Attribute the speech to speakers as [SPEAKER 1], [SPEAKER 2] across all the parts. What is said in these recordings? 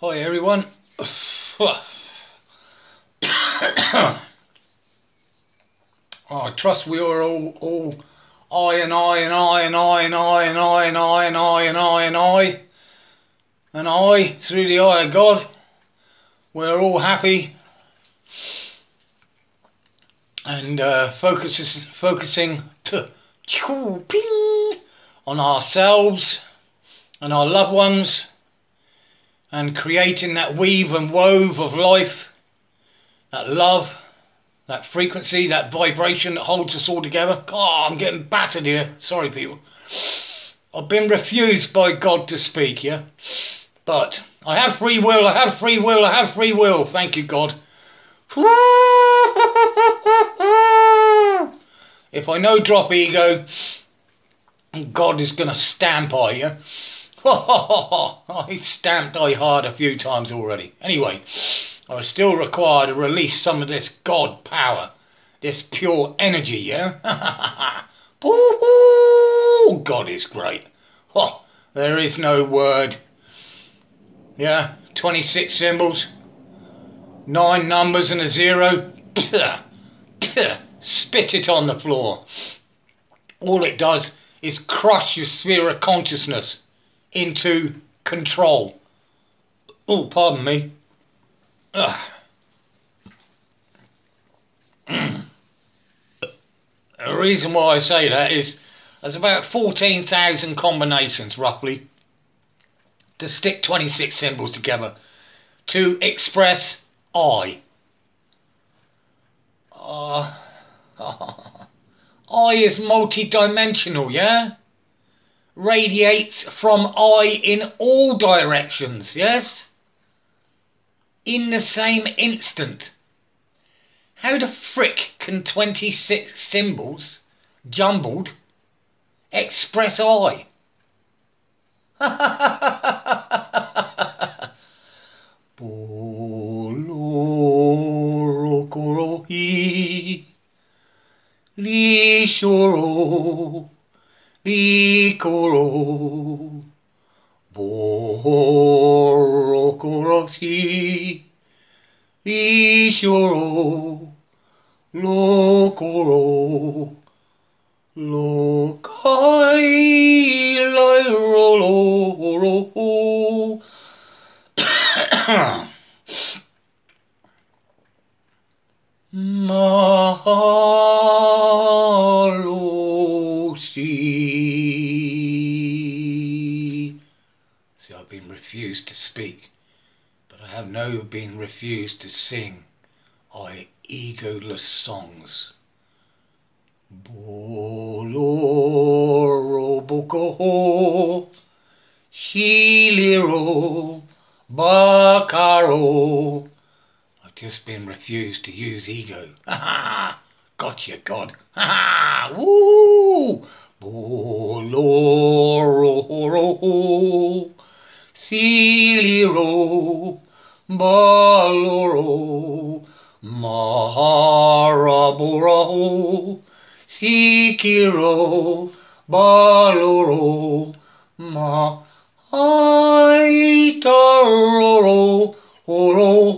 [SPEAKER 1] Hi everyone. I trust we are all all I and I and I and I and I and I and I and I and I and I and I through the eye of God. We're all happy and uh, focuses focusing on ourselves and our loved ones and creating that weave and wove of life, that love, that frequency, that vibration that holds us all together. God, I'm getting battered here. Sorry, people. I've been refused by God to speak, yeah? But I have free will, I have free will, I have free will. Thank you, God. If I know drop ego, God is going to stamp on you. I stamped I hard a few times already. Anyway, I was still require to release some of this God power, this pure energy, yeah? Ooh, God is great. Oh, there is no word. Yeah, 26 symbols, nine numbers and a zero. Spit it on the floor. All it does is crush your sphere of consciousness into control. Oh, pardon me. Ugh. the reason why I say that is there's about 14,000 combinations, roughly, to stick 26 symbols together to express I. Uh, I is multi-dimensional, yeah? Radiates from I in all directions, yes? In the same instant. How the frick can 26 symbols, jumbled, express I? Piccolo Borokoroshi Ishoro Lokoro Lokai Lairolo Mahalo speak, but I have no been refused to sing I egoless songs. Boloroboko Shiliro Bakaro I've just been refused to use ego. Ha ha! Gotcha, God. Ha ha! Woo! Boloro Siliro Baloro Maharaboro Sikiro Baloro Ma Aitaroro Oro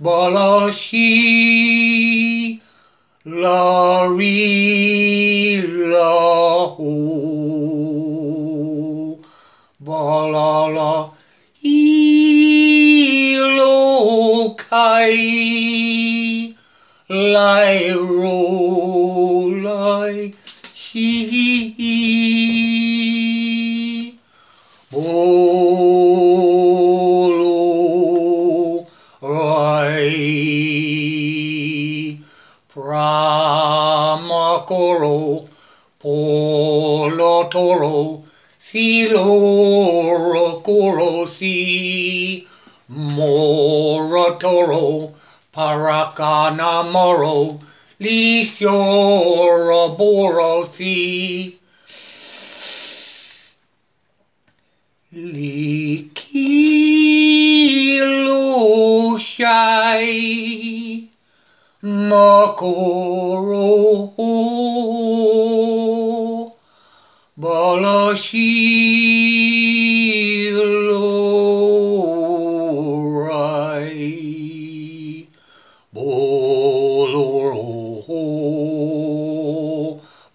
[SPEAKER 1] Balashi Lari Lahu la la ilo Elokai Lai ro lai hi. Bolo rai. Pramakoro Polotoro Siloro coro si morotoro paracana moro lisioro boro si makoro Balahilorai Boloro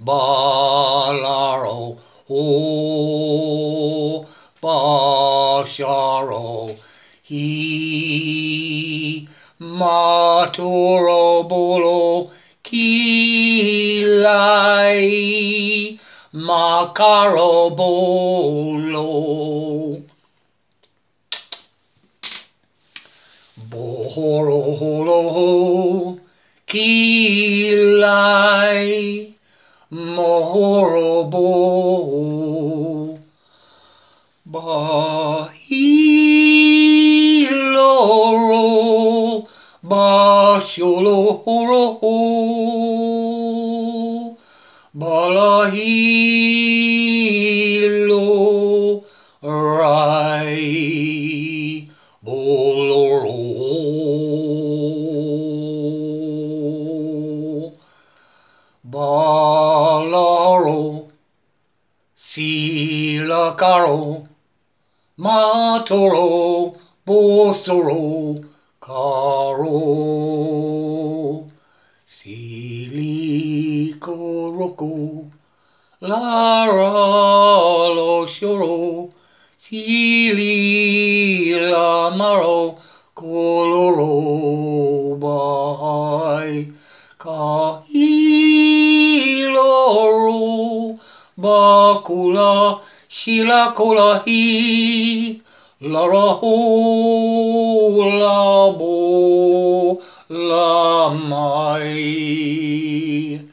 [SPEAKER 1] Balaro Basharo He Maturo Boloro Kilai Makaro Bolo. Bohoro Kilai. Mohorobo Bahiloro Basholohoro Balahilo Rai Boloro Balaro Silakaro Matoro Bosoro Karo Silikoroko Lara lo shoro Sili lamaro Koloro Bahai Kahiloro Bakula Shilakola hi Laraho Labo Lamai. Bola hola kora shalahi Niloro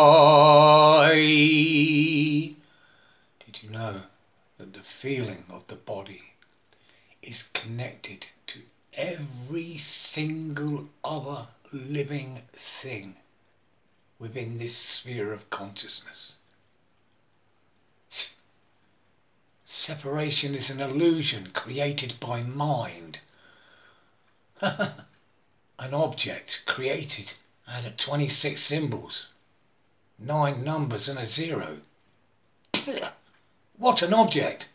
[SPEAKER 1] body is connected to every single other living thing within this sphere of consciousness? Separation is an illusion created by mind. an object created out of 26 symbols, 9 numbers and a zero. What an object!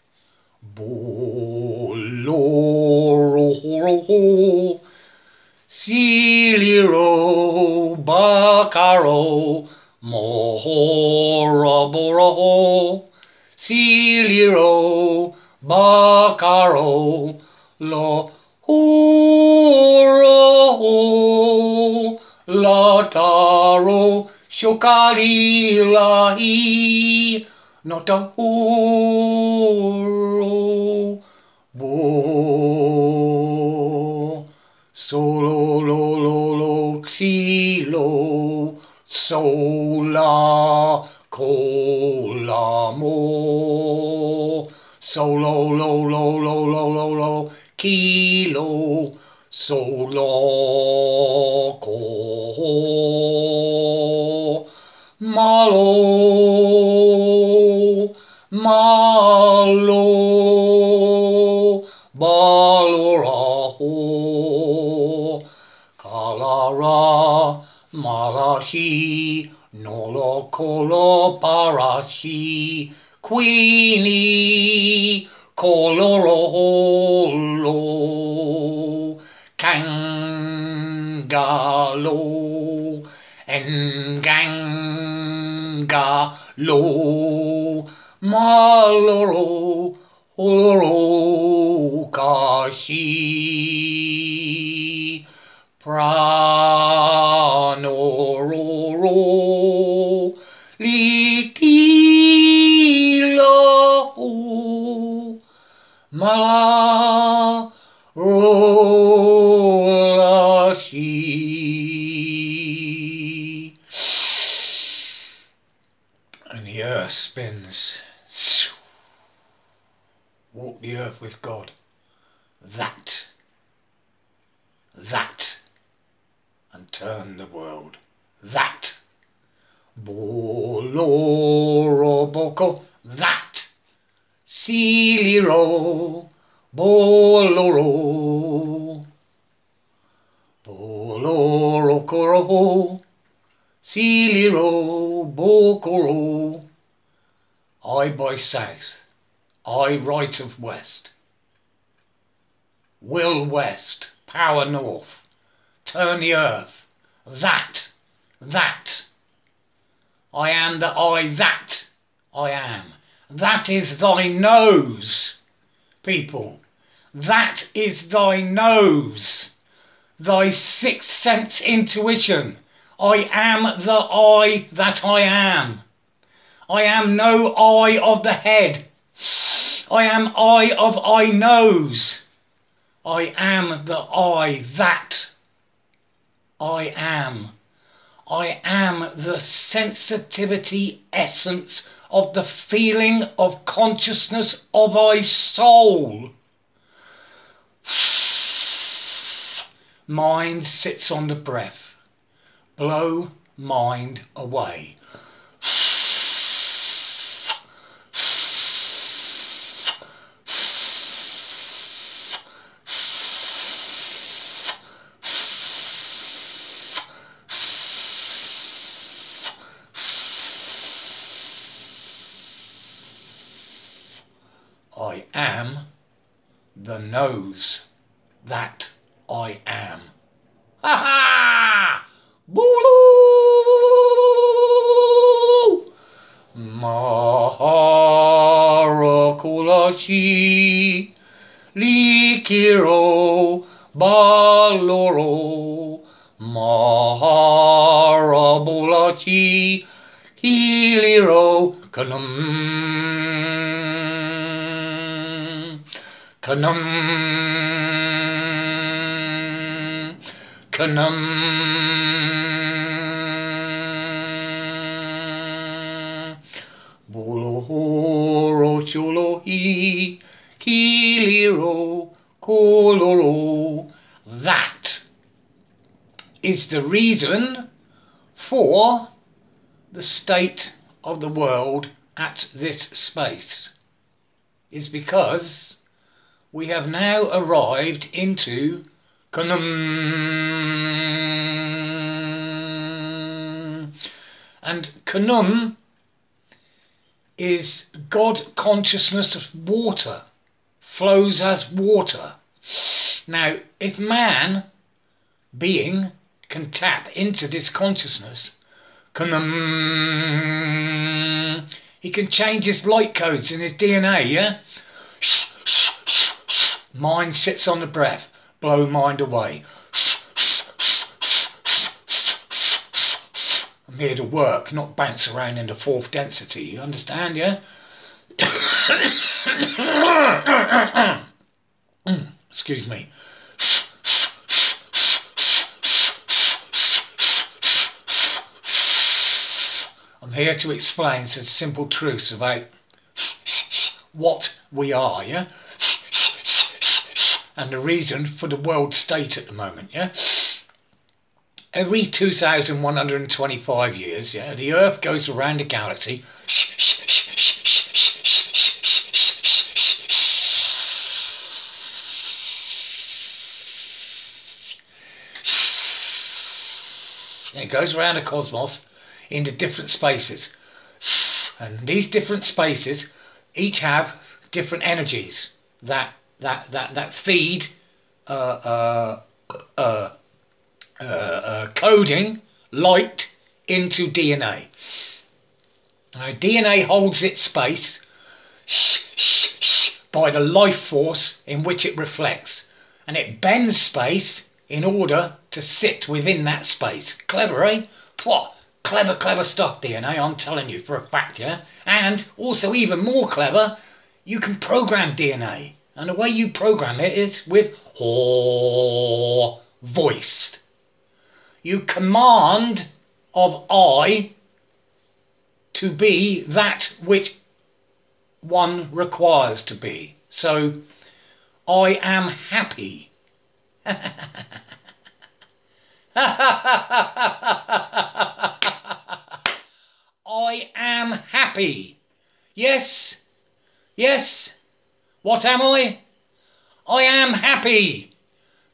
[SPEAKER 1] Boloro Siliro Bakaro Mohoroboro Siliro Bakaro Lo Huro Lataro Shokali Lahi Not a huro Bo Solo lo lo lo xilo Sola Cola mo. Solo lo lo lo lo lo lo Kilo Solo ko Malo Malahi Nolo Kolo Parashi Queenie Colorolo Kangalo Engangalo Maloro Oloro Kashi Pranororo Mala Rolashi And the earth spins walk the earth with God. That, that, and turn the world. That. Boloroboko. Siliro, boloro. Bolorokoro, siliro, bokoro. I by south, I right of west. Will west, power north, turn the earth, that, that. I am the I that I am. That is thy nose, people. That is thy nose, thy sixth sense intuition. I am the I that I am. I am no eye of the head. I am eye of I knows. I am the I that I am. I am the sensitivity essence of the feeling of consciousness of thy soul. Mind sits on the breath. Blow mind away. I am the nose that I am. Ha ha! Boo! Maharakulachi Likiro Baloro Maharabulachi Hiliro Kanum Kanum Kanum Bolohoro Cholohi Kiliro Koloro. That is the reason for the state of the world at this space. Is because we have now arrived into Kanum. And Kanum is God consciousness of water, flows as water. Now, if man, being, can tap into this consciousness, Kanum, he can change his light codes in his DNA, yeah? Mind sits on the breath. Blow mind away. I'm here to work, not bounce around in the fourth density. You understand, yeah? Excuse me. I'm here to explain some simple truths about what we are, yeah? And the reason for the world state at the moment, yeah? Every 2,125 years, yeah, the Earth goes around the galaxy. It goes around the cosmos into different spaces. And these different spaces each have different energies that that that that feed uh, uh, uh, uh, uh coding light into DNA. Now, DNA holds its space by the life force in which it reflects, and it bends space in order to sit within that space. Clever, eh? What? Clever, clever stuff, DNA, I'm telling you for a fact, yeah? And also, even more clever, you can program DNA. And the way you program it is with ho voiced. You command of I to be that which one requires to be. So I am happy. I am happy. Yes, yes. What am I? I am happy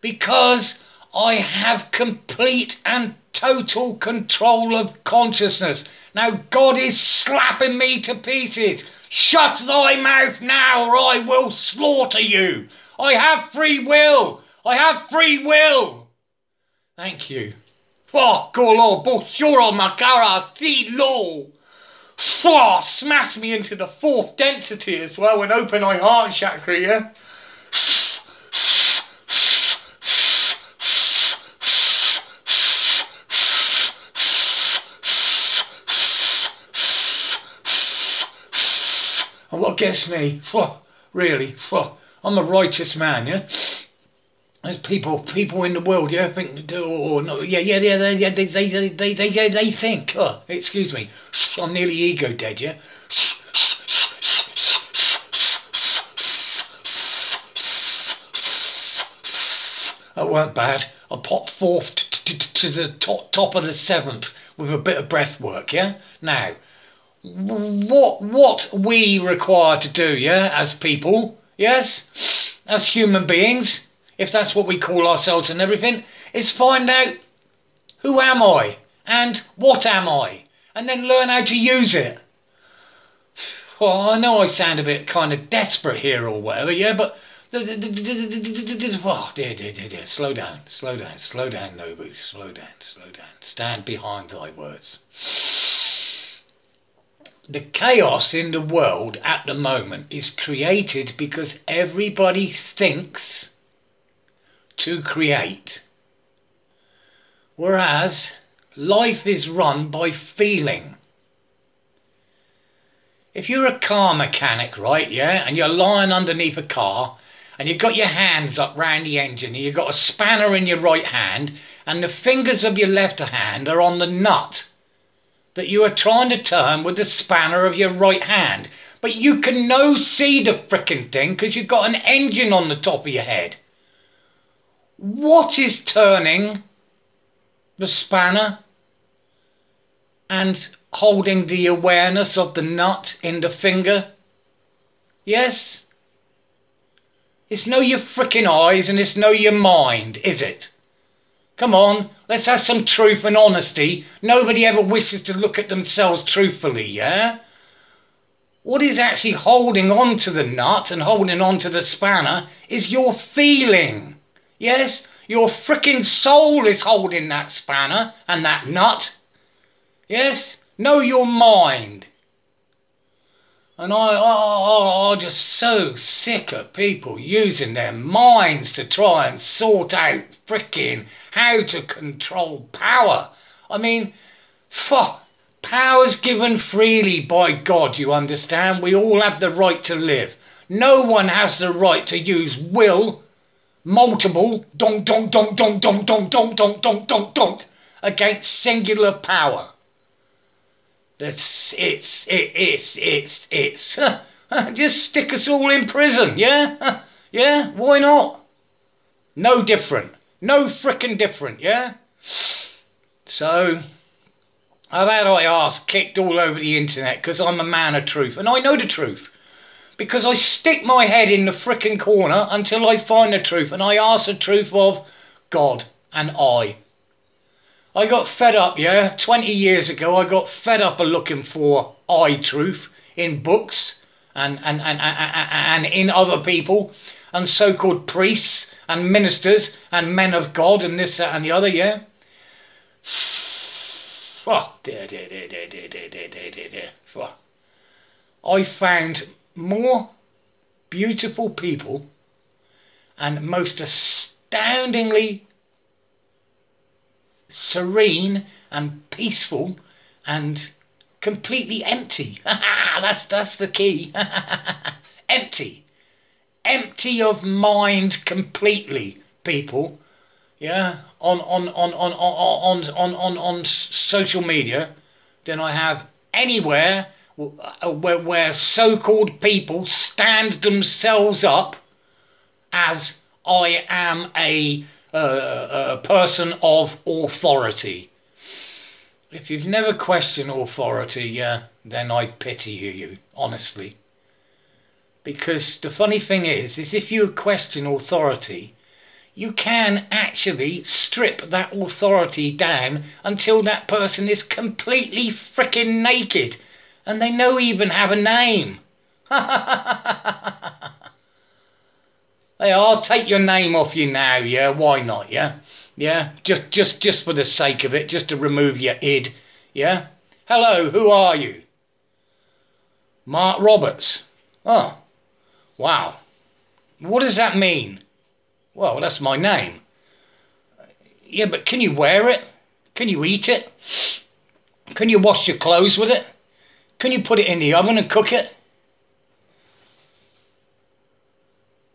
[SPEAKER 1] because I have complete and total control of consciousness. Now, God is slapping me to pieces. Shut thy mouth now, or I will slaughter you. I have free will. I have free will. Thank you. Fuckolo oh, bushuro makara si lo. Smash me into the fourth density as well and open my heart chakra, yeah? And what gets me, really, I'm a righteous man, yeah? There's people, people in the world, yeah, think, or no, yeah, yeah, yeah, they, they, they, they, they, they, they think. Oh, excuse me, I'm nearly ego dead, yeah. That weren't bad. I popped forth to the top, top of the seventh with a bit of breath work, yeah. Now, what what we require to do, yeah, as people, yes, as human beings, if that's what we call ourselves and everything, is find out who am I and what am I, and then learn how to use it. Well, I know I sound a bit kind of desperate here or whatever, yeah, but oh, dear, dear, dear, dear. Slow down, slow down, slow down, Nobu, slow down, slow down. Stand behind thy words the chaos in the world at the moment is created because everybody thinks to create. Whereas life is run by feeling. If you're a car mechanic, right, yeah, and you're lying underneath a car and you've got your hands up round the engine and you've got a spanner in your right hand and the fingers of your left hand are on the nut that you are trying to turn with the spanner of your right hand. But you can no see the frickin' thing because you've got an engine on the top of your head. What is turning the spanner and holding the awareness of the nut in the finger? Yes? It's no your frickin' eyes and it's no your mind, is it? Come on, let's have some truth and honesty. Nobody ever wishes to look at themselves truthfully, yeah? What is actually holding on to the nut and holding on to the spanner is your feeling. Yes, your fricking soul is holding that spanner and that nut. Yes, know your mind. And I, I, I, am just so sick of people using their minds to try and sort out fricking how to control power. I mean, fuck. Power's given freely by God, you understand? We all have the right to live. No one has the right to use will, multiple, donk, donk, donk, donk, donk, donk, donk, donk, donk, donk, donk, against singular power. It's it's it, it's it's it's just stick us all in prison, yeah, yeah. Why not? No different, no frickin' different, yeah. So I've had my ass kicked all over the internet because I'm a man of truth, and I know the truth because I stick my head in the frickin' corner until I find the truth, and I ask the truth of God and I. I got fed up, yeah. 20 years ago, I got fed up of looking for I truth in books and, and, and, and, and in other people and so called priests and ministers and men of God and this, that, and the other, yeah. Oh, dear, dear, dear, dear, dear, dear, dear, dear, dear. I found more beautiful people and most astoundingly serene and peaceful and completely empty. that's that's the key. empty. Empty of mind completely, people. Yeah, on on on on on on on on, on social media than I have anywhere where, where so-called people stand themselves up as I am a, uh, a person of authority. If you've never questioned authority, uh, then I pity you, honestly. Because the funny thing is, is if you question authority, you can actually strip that authority down until that person is completely freaking naked and they no even have a name. hey, I'll take your name off you now, yeah? Why not, yeah? Yeah, just just just for the sake of it, just to remove your id, yeah? Hello, who are you? Mark Roberts. Oh, wow. What does that mean? Well, that's my name. Yeah, but can you wear it? Can you eat it? Can you wash your clothes with it? Can you put it in the oven and cook it?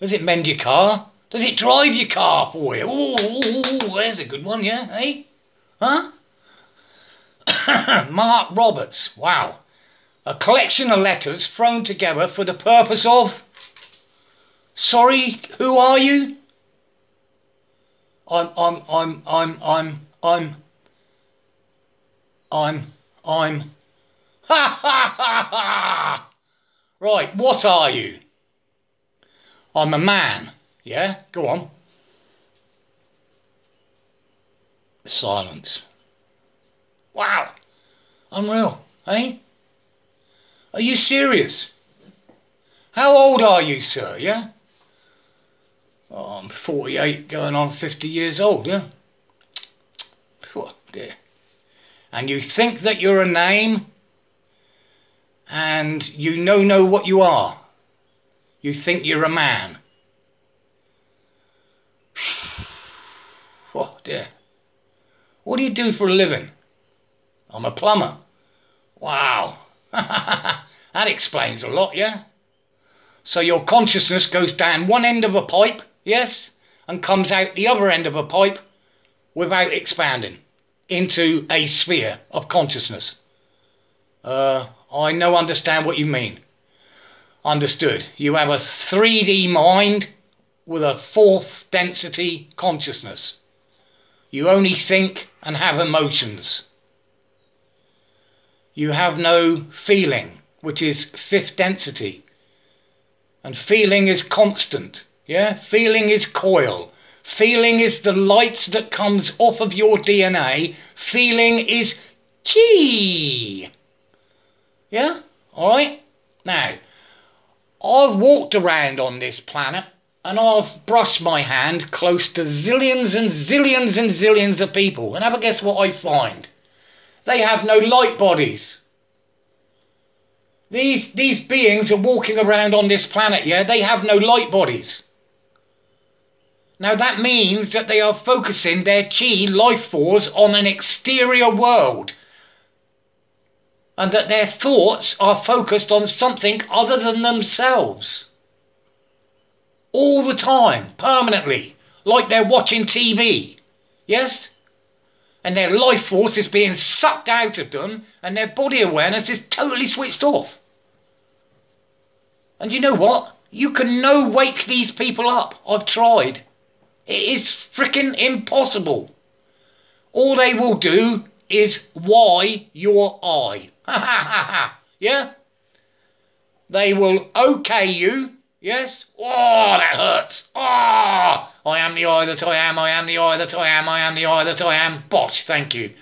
[SPEAKER 1] Does it mend your car? Does it drive your car for you? Oh, there's a good one, yeah, hey? Huh? Mark Roberts, wow. A collection of letters thrown together for the purpose of. Sorry, who are you? I'm, I'm, I'm, I'm, I'm, I'm, I'm, I'm. Ha ha ha ha! Right, what are you? I'm a man. Yeah, go on. Silence. Wow, unreal, eh? Are you serious? How old are you, sir? Yeah? Oh, I'm 48, going on 50 years old, yeah? Oh, dear. And you think that you're a name, and you know know what you are. You think you're a man. Oh, dear. What do you do for a living? I'm a plumber. Wow. that explains a lot, yeah? So your consciousness goes down one end of a pipe yes, and comes out the other end of a pipe without expanding into a sphere of consciousness. Uh, I no understand what you mean. Understood. You have a 3D mind with a fourth density consciousness. You only think and have emotions. You have no feeling, which is fifth density. And feeling is constant. Yeah, feeling is coil. Feeling is the light that comes off of your DNA. Feeling is chi. Yeah, all right. Now, I've walked around on this planet and I've brushed my hand close to zillions and zillions and zillions of people. And have a guess what I find? They have no light bodies. These, these beings are walking around on this planet, yeah? They have no light bodies. Now that means that they are focusing their chi life force on an exterior world. And that their thoughts are focused on something other than themselves. All the time, permanently, like they're watching TV. Yes? And their life force is being sucked out of them, and their body awareness is totally switched off. And you know what? You can no wake these people up. I've tried. It is freaking impossible. All they will do is why your eye. yeah? They will okay you. Yes? Oh, that hurts. Oh, I am the eye that I am. I am the eye that I am. I am the eye that I am. Botch, thank you.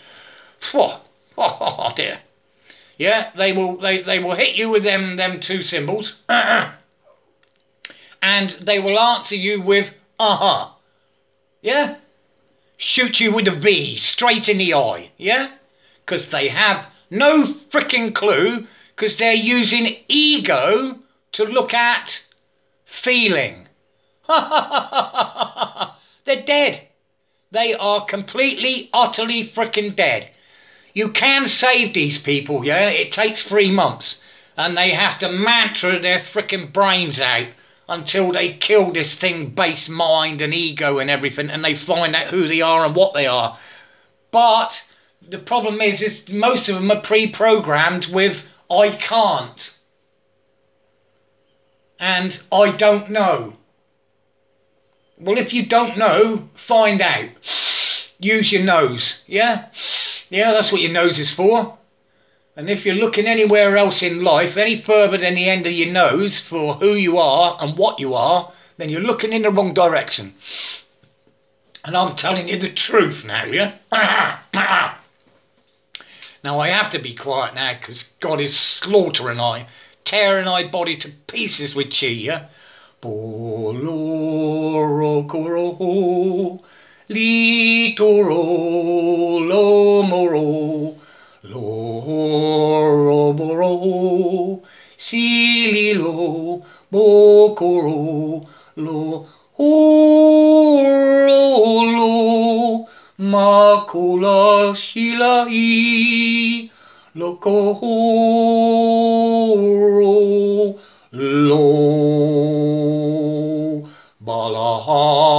[SPEAKER 1] Oh, oh dear. Yeah, they will they, they will hit you with them them two symbols. and they will answer you with uh-huh. Yeah? Shoot you with a V straight in the eye. Yeah? Because they have no freaking clue because they're using ego to look at feeling. they're dead. They are completely, utterly freaking dead. You can save these people, yeah? It takes three months. And they have to mantra their freaking brains out until they kill this thing, base mind and ego and everything, and they find out who they are and what they are. But the problem is, is most of them are pre-programmed with I can't. And I don't know. Well, if you don't know, find out. Use your nose, yeah? Yeah, that's what your nose is for. And if you're looking anywhere else in life, any further than the end of your nose for who you are and what you are, then you're looking in the wrong direction. And I'm telling you the truth now, yeah? now I have to be quiet now because God is slaughtering I, tearing I body to pieces with lomoro, loroboro, sililo, bokoro, lo, makula makulashila'i lokohoro lo balaha.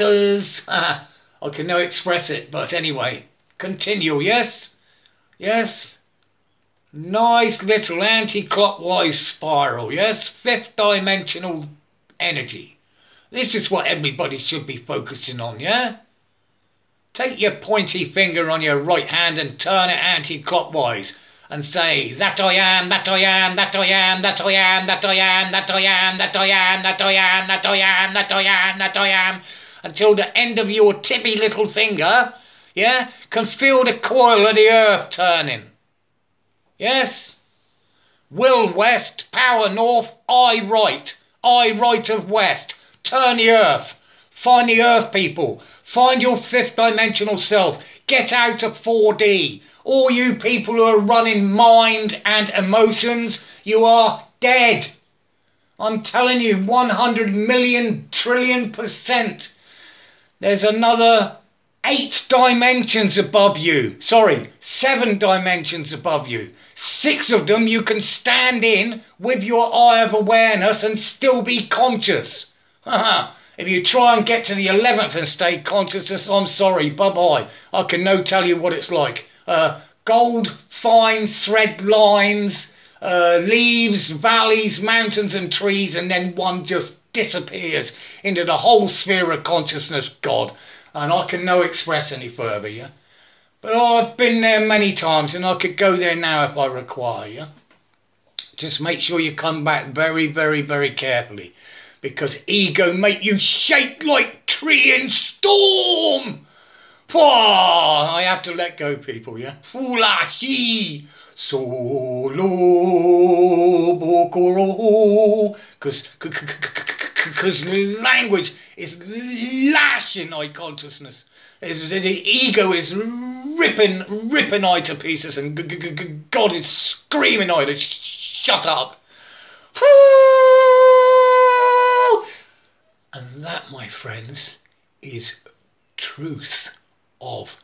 [SPEAKER 1] Any. I can no express it, but anyway, continue, yes? Yes? Nice little anti-clockwise spiral, yes? Fifth dimensional energy. This is what everybody should be focusing on, yeah? Take your pointy finger on your right hand and turn it anti-clockwise and say, that I am, that I am, that I am, that I am, that I am, that I am, that I am, that I am, that I am, that I am, that I am, until the end of your tippy little finger, yeah, can feel the coil of the earth turning. Yes? Will west, power north, I right. I right of west. Turn the earth. Find the earth people. Find your fifth dimensional self. Get out of 4D. All you people who are running mind and emotions, you are dead. I'm telling you, 100 million trillion percent. There's another eight dimensions above you. Sorry, seven dimensions above you. Six of them you can stand in with your eye of awareness and still be conscious. if you try and get to the eleventh and stay conscious, I'm sorry, bye bye. I can no tell you what it's like. Uh, gold, fine thread lines, uh, leaves, valleys, mountains, and trees, and then one just disappears into the whole sphere of consciousness, God and I can no express any further, yeah? But I've been there many times and I could go there now if I require, yeah? Just make sure you come back very, very, very carefully because ego make you shake like tree in storm. Pwah! I have to let go, people, yeah? Fulashi! Solo. Because because language is lashing eye consciousness. The ego is ripping, ripping eye to pieces, and God is screaming eye to shut up. And that, my friends, is truth of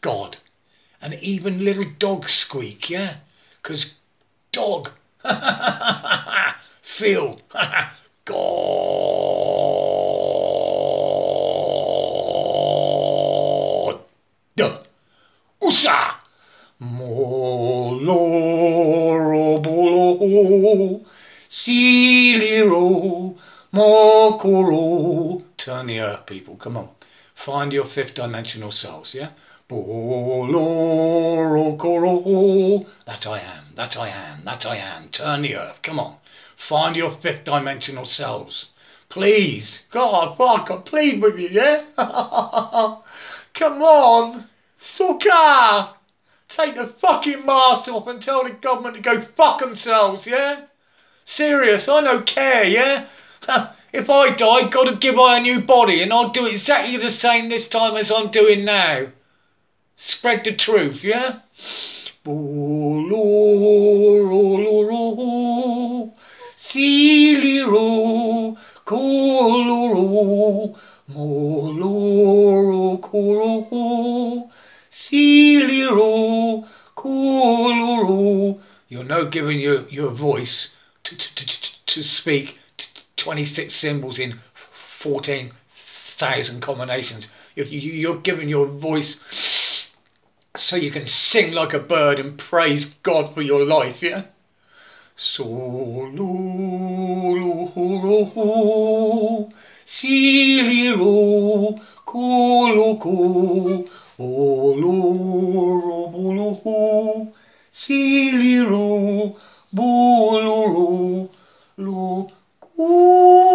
[SPEAKER 1] God. And even little dog squeak, yeah? Because dog, feel, God. Usa. Molorobolo. Siliro. Mokoro. Turn the earth, people. Come on. Find your fifth dimensional selves, yeah? That I am, that I am, that I am. Turn the earth. Come on. Find your fifth dimensional selves. Please, God, fuck, I plead with you, yeah? Come on, Suka! Take the fucking mask off and tell the government to go fuck themselves, yeah? Serious, I don't care, yeah? if I die, God will give I a new body and I'll do exactly the same this time as I'm doing now. Spread the truth, yeah? Bolo Siliro, Koloro, Moloro, Koro, Siliro, Koloro. You're now giving your, your voice to, to, to, to speak 26 symbols in 14,000 combinations. You're, you're giving your voice so you can sing like a bird and praise God for your life, yeah? Soluluhuruhu siliru kuluku olurubuluhu siliru buluru luku.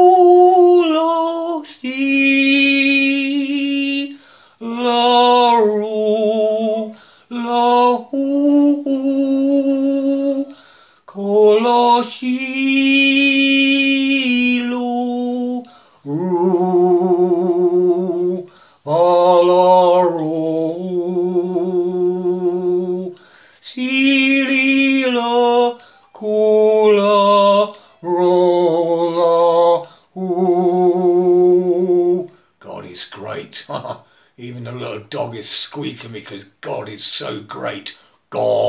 [SPEAKER 1] Is squeaking because God is so great. God.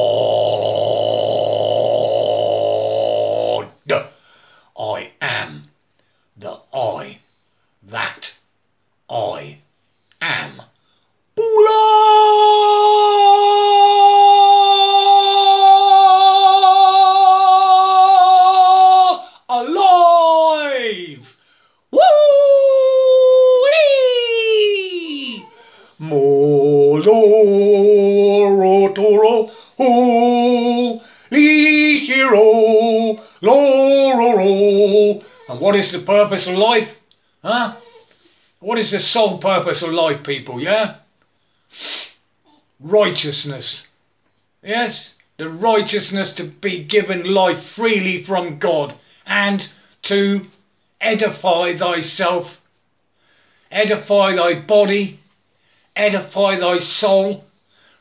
[SPEAKER 1] Purpose of life? Huh? What is the sole purpose of life, people? Yeah? Righteousness. Yes? The righteousness to be given life freely from God and to edify thyself, edify thy body, edify thy soul,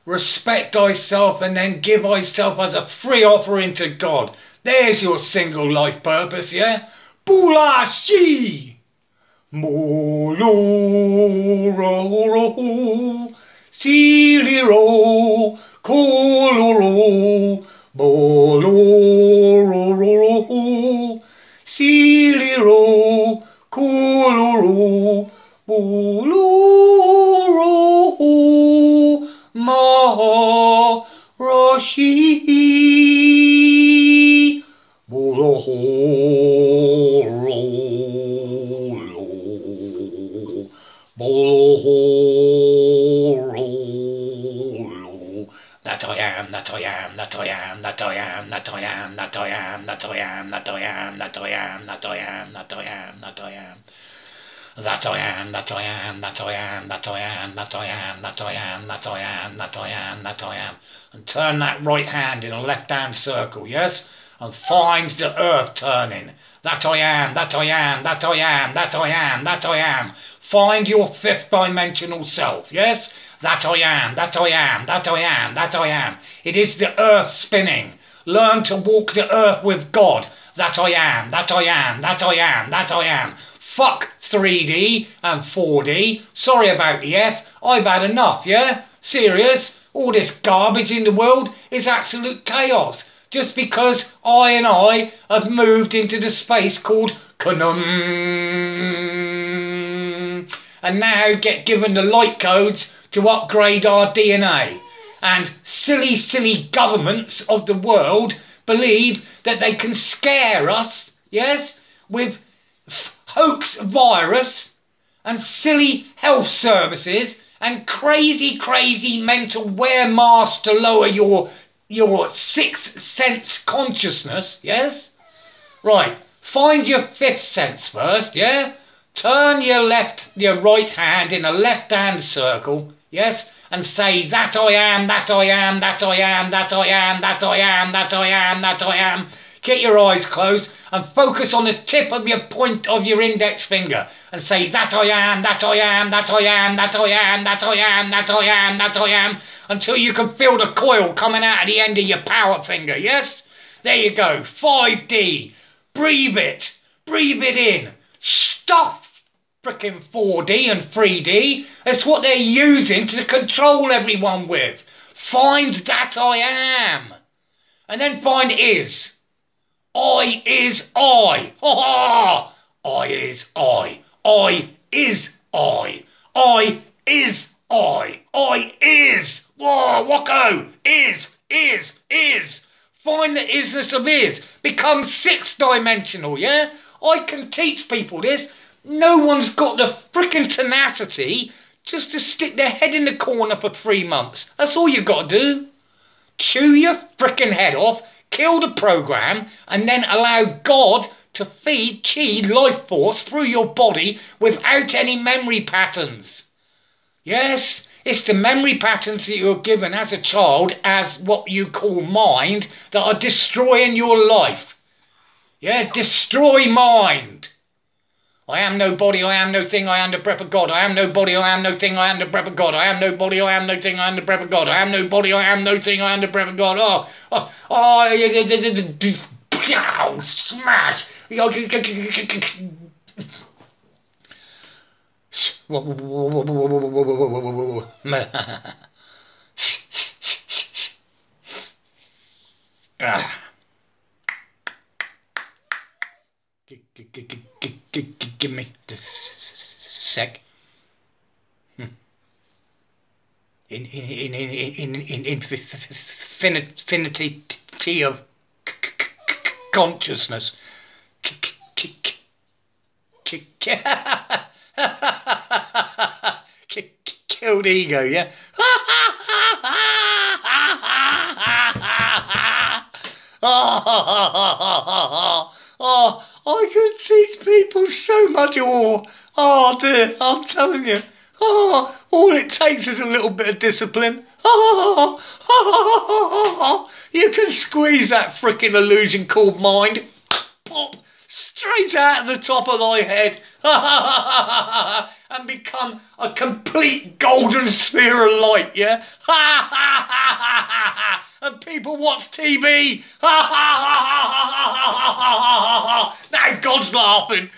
[SPEAKER 1] respect thyself, and then give thyself as a free offering to God. There's your single life purpose, yeah? 不拉西，木鲁鲁鲁，西里鲁库鲁鲁，木鲁鲁鲁鲁，西里鲁库鲁鲁，木鲁鲁鲁马若西，木鲁鲁。Am, that I am, that I am, that I am, that I am, that I am, that I am, that I am, that I am, that I am, that I am. That I am, that I am, that I am, that I am, that I am, that I am, that I am, that I am, that I am. And turn that right hand in a left hand circle, yes? And find the earth turning. That I am, that I am, that I am, that I am, that I am. Find your fifth dimensional self, yes? That I am, that I am, that I am, that I am. It is the earth spinning. Learn to walk the earth with God. That I am, that I am, that I am, that I am. Fuck 3D and 4D. Sorry about the F. I've had enough, yeah? Serious? All this garbage in the world is absolute chaos. Just because I and I have moved into the space called Conum. And now get given the light codes to upgrade our DNA. And silly, silly governments of the world believe that they can scare us, yes, with hoax virus and silly health services and crazy, crazy mental wear masks to lower your your sixth sense consciousness, yes? Right, find your fifth sense first, yeah? Turn your left, your right hand in a left hand circle, yes? And say, that I am, that I am, that I am, that I am, that I am, that I am, that I am. Get your eyes closed and focus on the tip of your point of your index finger and say, That I am, that I am, that I am, that I am, that I am, that I am, that I am, until you can feel the coil coming out of the end of your power finger, yes? There you go, 5D. Breathe it. Breathe it in. Stop freaking 4D and 3D. That's what they're using to control everyone with. Find that I am. And then find is. I is I. Ha ha! I is I. I is I. I is I. I is. Whoa, Wacko. Is, is, is. Find the isness of is. Become six dimensional, yeah? I can teach people this. No one's got the freaking tenacity just to stick their head in the corner for three months. That's all you've got to do. Chew your freaking head off, kill the program, and then allow God to feed chi life force through your body without any memory patterns. Yes, it's the memory patterns that you're given as a child as what you call mind that are destroying your life. Yeah, destroy mind. I am no body, I am no thing, I am the breath of God. I am no body, I am no thing, I am the breath of God. I am no body, I am no thing, I am the breath of God. I am no body, I am no thing, I am the breath of God. Oh, oh, oh, smash. ah. Give me the sec. Hmm. In in in in in infinity of consciousness. Killed ego, yeah. Oh, I could teach people so much more. Oh dear, I'm telling you. Oh, all it takes is a little bit of discipline. Oh, oh, oh, you can squeeze that freaking illusion called mind. Pop straight out of the top of thy head and become a complete golden sphere of light, yeah? people watch TV. now God's laughing.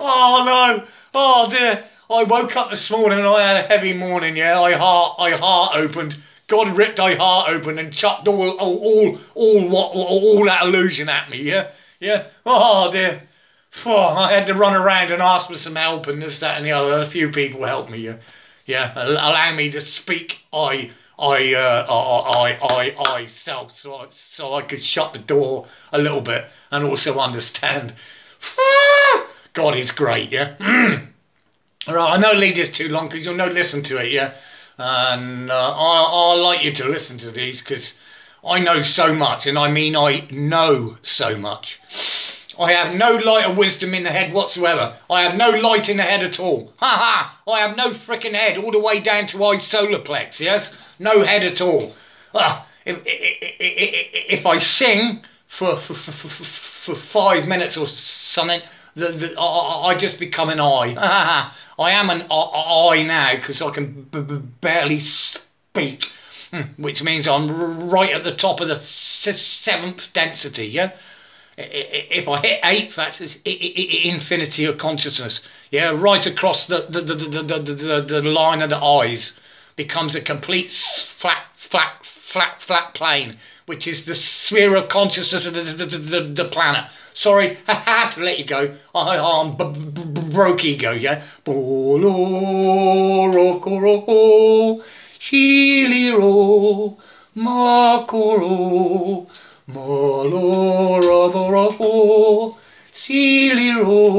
[SPEAKER 1] oh no. Oh dear. I woke up this morning and I had a heavy morning, yeah. I heart I heart opened. God ripped my heart open and chucked all all all all, what, all that illusion at me, yeah? Yeah. Oh dear. Oh, I had to run around and ask for some help and this, that and the other. A few people helped me, yeah. Yeah. Allow me to speak. I I, uh, I, I, I, I self, so I, so I could shut the door a little bit and also understand. God is great, yeah. All right, I know leave this too long because you'll not listen to it, yeah. And uh, I, I like you to listen to these because I know so much, and I mean I know so much. I have no light of wisdom in the head whatsoever. I have no light in the head at all. Ha ha! I have no fricking head all the way down to my solar plex, yes? No head at all. Well, if, if, if I sing for, for, for, for, five minutes or something, the, the, I, I just become an eye. I am an eye now because I can b- b- barely speak, hmm, which means I'm right at the top of the seventh density, yeah? if I hit eight, that's infinity of consciousness. Yeah, right across the, the, the, the, the, the line of the eyes becomes a complete flat, flat, flat, flat plane, which is the sphere of consciousness of the, the, the, the planet. Sorry, I had to let you go. I, am b- b- broke ego, yeah? Shiliro,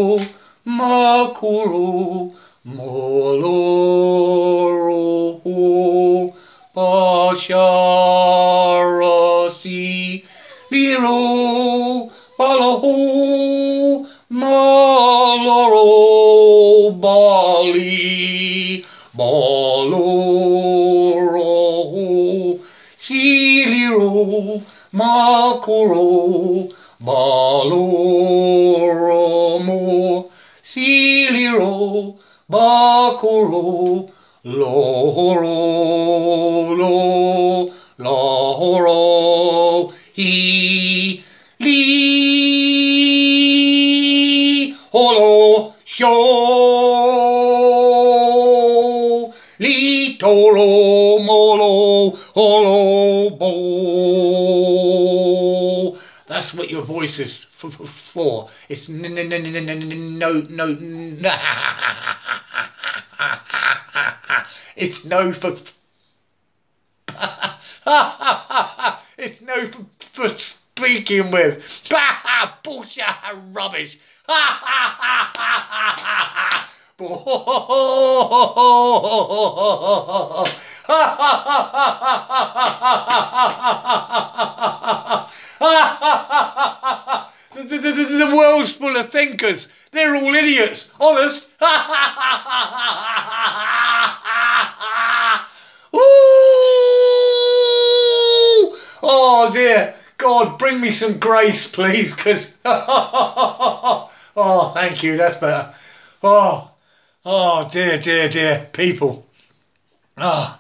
[SPEAKER 1] molo roho, liro, balaho, maloro, bali, baloro, siliro, Makuro Baloromo Siliro Bakoro, Loro, Lo, Loro, He, Li, Holo, Hyo, Li, Toro, Molo, Holo, Bo. That's what your voice is Four. It's no, no, no, no, no, no, no. It's no for. it's no for, for speaking with. Bullshit rubbish. The, world's full of thinkers. They're all idiots. Honest. Ooh! Oh dear. God, bring me some grace, please, because. oh, thank you. That's better. Oh, oh dear, dear, dear people. Oh,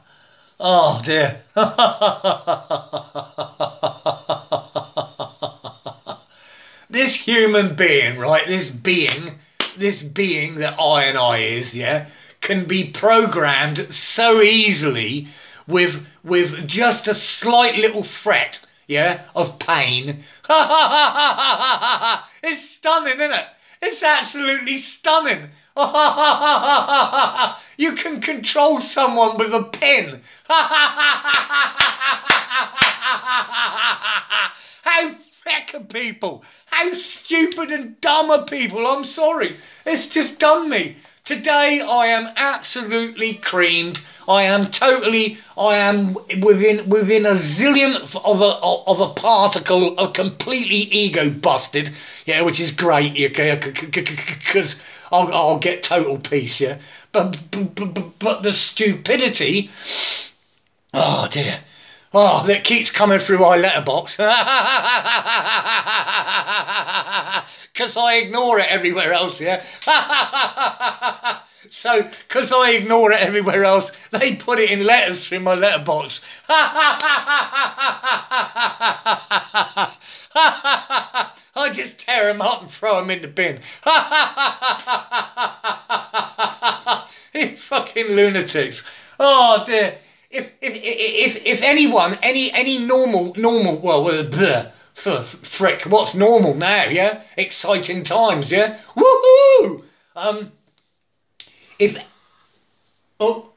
[SPEAKER 1] oh dear. this human being, right? This being, this being that I and I is, yeah, can be programmed so easily with with just a slight little fret, yeah, of pain. it's stunning, isn't it? It's absolutely stunning. you can control someone with a pen. How feck are people? How stupid and dumb are people? I'm sorry. It's just done me. Today I am absolutely creamed. I am totally, I am within within a zillionth of a of a particle, of completely ego busted. Yeah, which is great. Okay, because I'll I'll get total peace. Yeah, but but, but, but the stupidity. Oh dear. Oh, that keeps coming through my letterbox. Because I ignore it everywhere else, yeah? so, because I ignore it everywhere else, they put it in letters through my letterbox. I just tear them up and throw them in the bin. you fucking lunatics. Oh, dear if if if if anyone, any any normal normal well, uh, bleh, frick, what's normal now? Yeah, exciting times. Yeah, woohoo! Um, if oh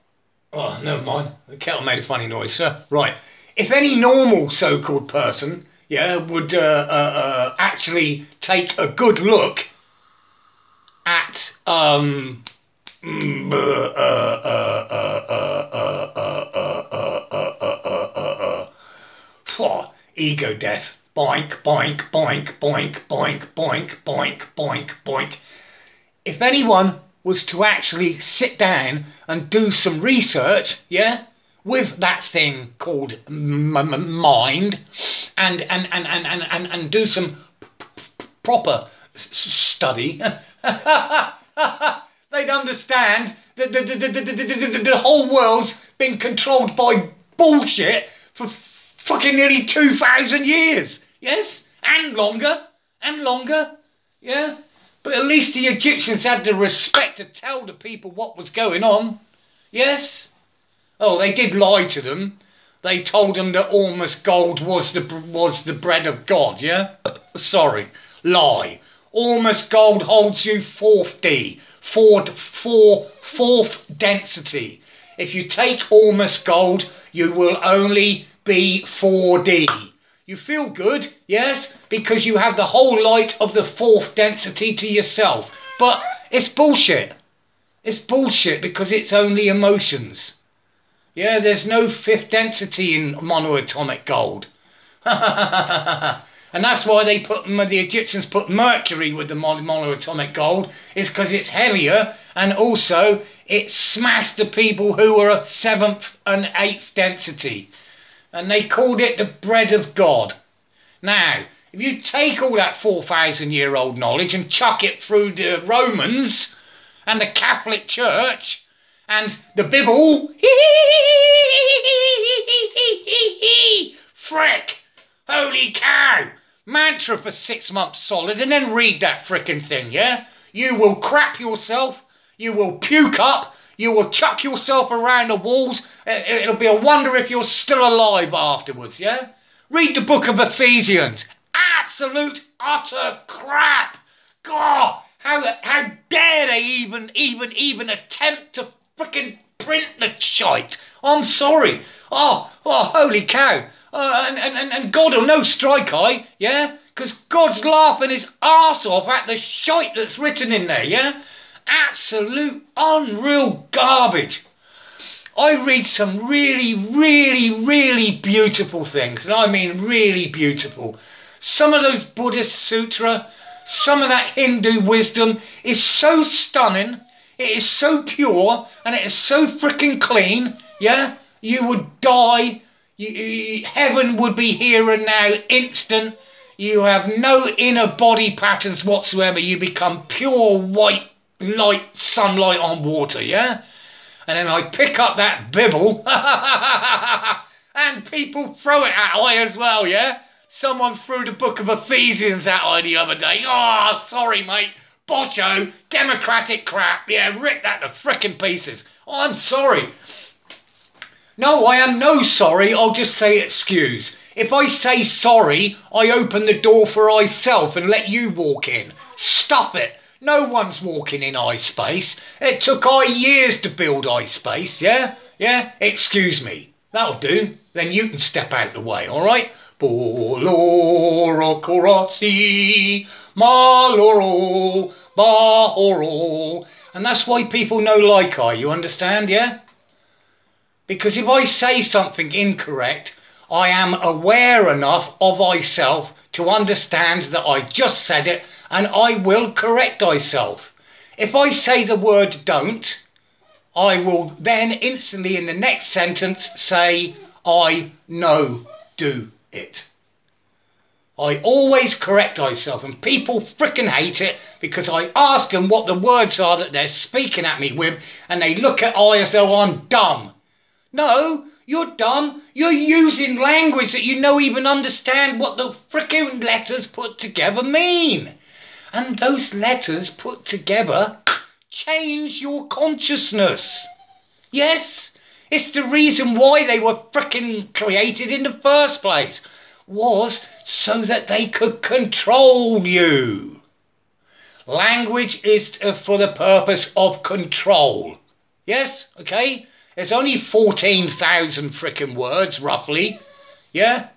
[SPEAKER 1] oh never mind, the kettle made a funny noise. Uh, right, if any normal so-called person, yeah, would uh, uh, uh, actually take a good look at um. Mm, uh, uh, uh, uh, ego death. Boink, boink, boink, boink, boink, boink, boink, boink, boink. If anyone was to actually sit down and do some research, yeah, with that thing called mind, and and and and and and, and do some proper study, they'd understand that the, the, the, the, the, the whole world's been controlled by bullshit for fucking nearly 2,000 years. Yes? And longer. And longer. Yeah? But at least the Egyptians had the respect to tell the people what was going on. Yes? Oh, they did lie to them. They told them that Ormus gold was the was the bread of God, yeah? Sorry. Lie. Almost gold holds you fourth D. Fourth, four, fourth density. If you take Ormus gold, you will only be 4D. You feel good, yes, because you have the whole light of the fourth density to yourself. But it's bullshit. It's bullshit because it's only emotions. Yeah, there's no fifth density in monoatomic gold. and that's why they put the Egyptians put mercury with the monoatomic gold is because it's heavier and also it smashed the people who were at seventh and eighth density and they called it the bread of God. Now, if you take all that 4,000 year old knowledge and chuck it through the Romans and the Catholic Church and the Bible, frick, holy cow, mantra for six months solid and then read that frickin' thing, yeah? You will crap yourself, you will puke up, you will chuck yourself around the walls. It'll be a wonder if you're still alive afterwards, yeah? Read the book of Ephesians. Absolute utter crap. God, how how dare they even even even attempt to frickin' print the shite? I'm sorry. Oh, oh, holy cow. Uh, and, and, and God will know strike eye, yeah? Because God's laughing his arse off at the shite that's written in there, yeah? Absolute unreal garbage. I read some really, really, really beautiful things, and I mean really beautiful. Some of those Buddhist sutra, some of that Hindu wisdom is so stunning, it is so pure, and it is so freaking clean, yeah? You would die you, you, heaven would be here and now, instant. You have no inner body patterns whatsoever. You become pure white light, sunlight on water, yeah? And then I pick up that bibble and people throw it at I as well, yeah? Someone threw the book of Ephesians at I the other day. Oh, sorry, mate. Bosho, democratic crap. Yeah, rip that to frickin' pieces. Oh, I'm sorry. No, I am no sorry, I'll just say excuse. If I say sorry, I open the door for myself and let you walk in. Stop it. No one's walking in iSpace. It took I years to build iSpace, yeah? Yeah? Excuse me. That'll do. Then you can step out the way, alright? Boloro korasi, maloro, bahoro. And that's why people know like I, you understand, yeah? Because if I say something incorrect, I am aware enough of myself to understand that I just said it and I will correct myself. If I say the word don't, I will then instantly in the next sentence say, I know do it. I always correct myself, and people fricking hate it because I ask them what the words are that they're speaking at me with, and they look at I as though I'm dumb. No, you're dumb. You're using language that you know even understand what the frickin' letters put together mean. And those letters put together change your consciousness. Yes, it's the reason why they were frickin' created in the first place. Was so that they could control you. Language is for the purpose of control. Yes? Okay? There's only 14,000 frickin' words, roughly. Yeah?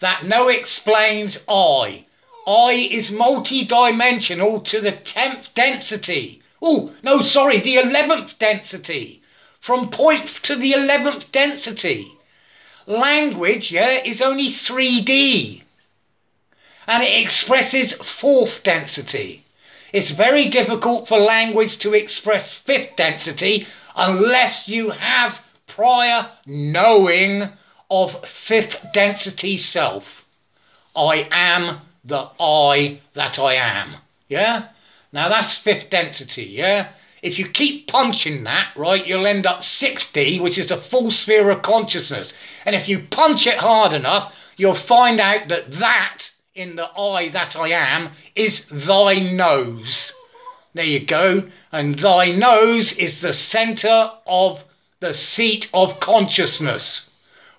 [SPEAKER 1] That no explains I. I is multi-dimensional to the 10th density. Oh, no, sorry, the 11th density. From point to the 11th density. Language, yeah, is only 3D. And it expresses fourth density. It's very difficult for language to express fifth density unless you have prior knowing of fifth density self. I am the I that I am. Yeah? Now that's fifth density, yeah? If you keep punching that, right, you'll end up 6D, which is a full sphere of consciousness. And if you punch it hard enough, you'll find out that that in the I that I am is thy nose. There you go. And thy nose is the center of the seat of consciousness.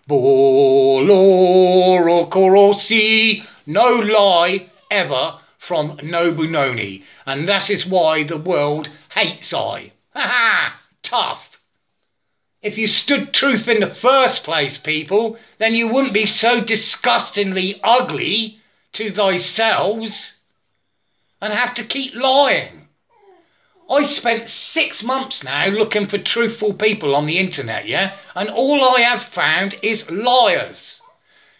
[SPEAKER 1] Bolorokorosi, no lie ever from Nobunoni. And that is why the world hates I. Ha ha! Tough. If you stood truth in the first place, people, then you wouldn't be so disgustingly ugly to thyself and have to keep lying. I spent six months now looking for truthful people on the internet, yeah? And all I have found is liars.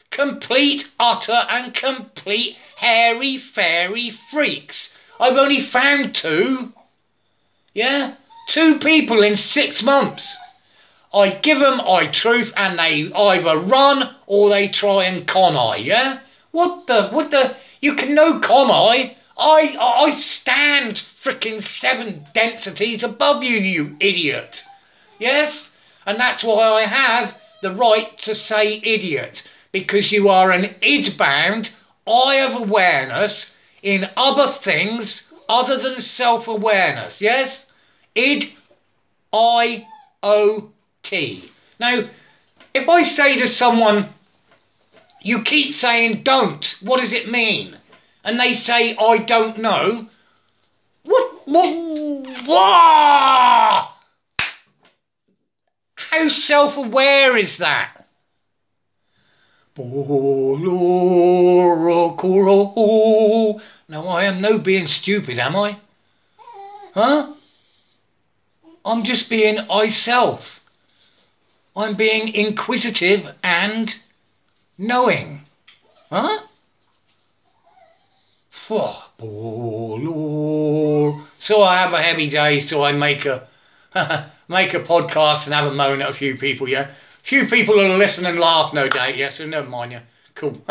[SPEAKER 1] Complete, utter, and complete hairy, fairy freaks. I've only found two. Yeah? Two people in six months. I give them I truth and they either run or they try and con I, yeah? What the, what the, you can no con I. I I stand freaking seven densities above you, you idiot. Yes? And that's why I have the right to say idiot. Because you are an id bound, eye of awareness in other things other than self awareness. Yes? Id I O T. Now, if I say to someone, you keep saying don't, what does it mean? And they say, I don't know. What? What? what? How self aware is that? No, I am no being stupid, am I? Huh? I'm just being myself. I'm being inquisitive and knowing. Huh? So I have a heavy day, so I make a make a podcast and have a moan at a few people, yeah? Few people will listen and laugh, no doubt, yeah, so never mind, yeah. Cool.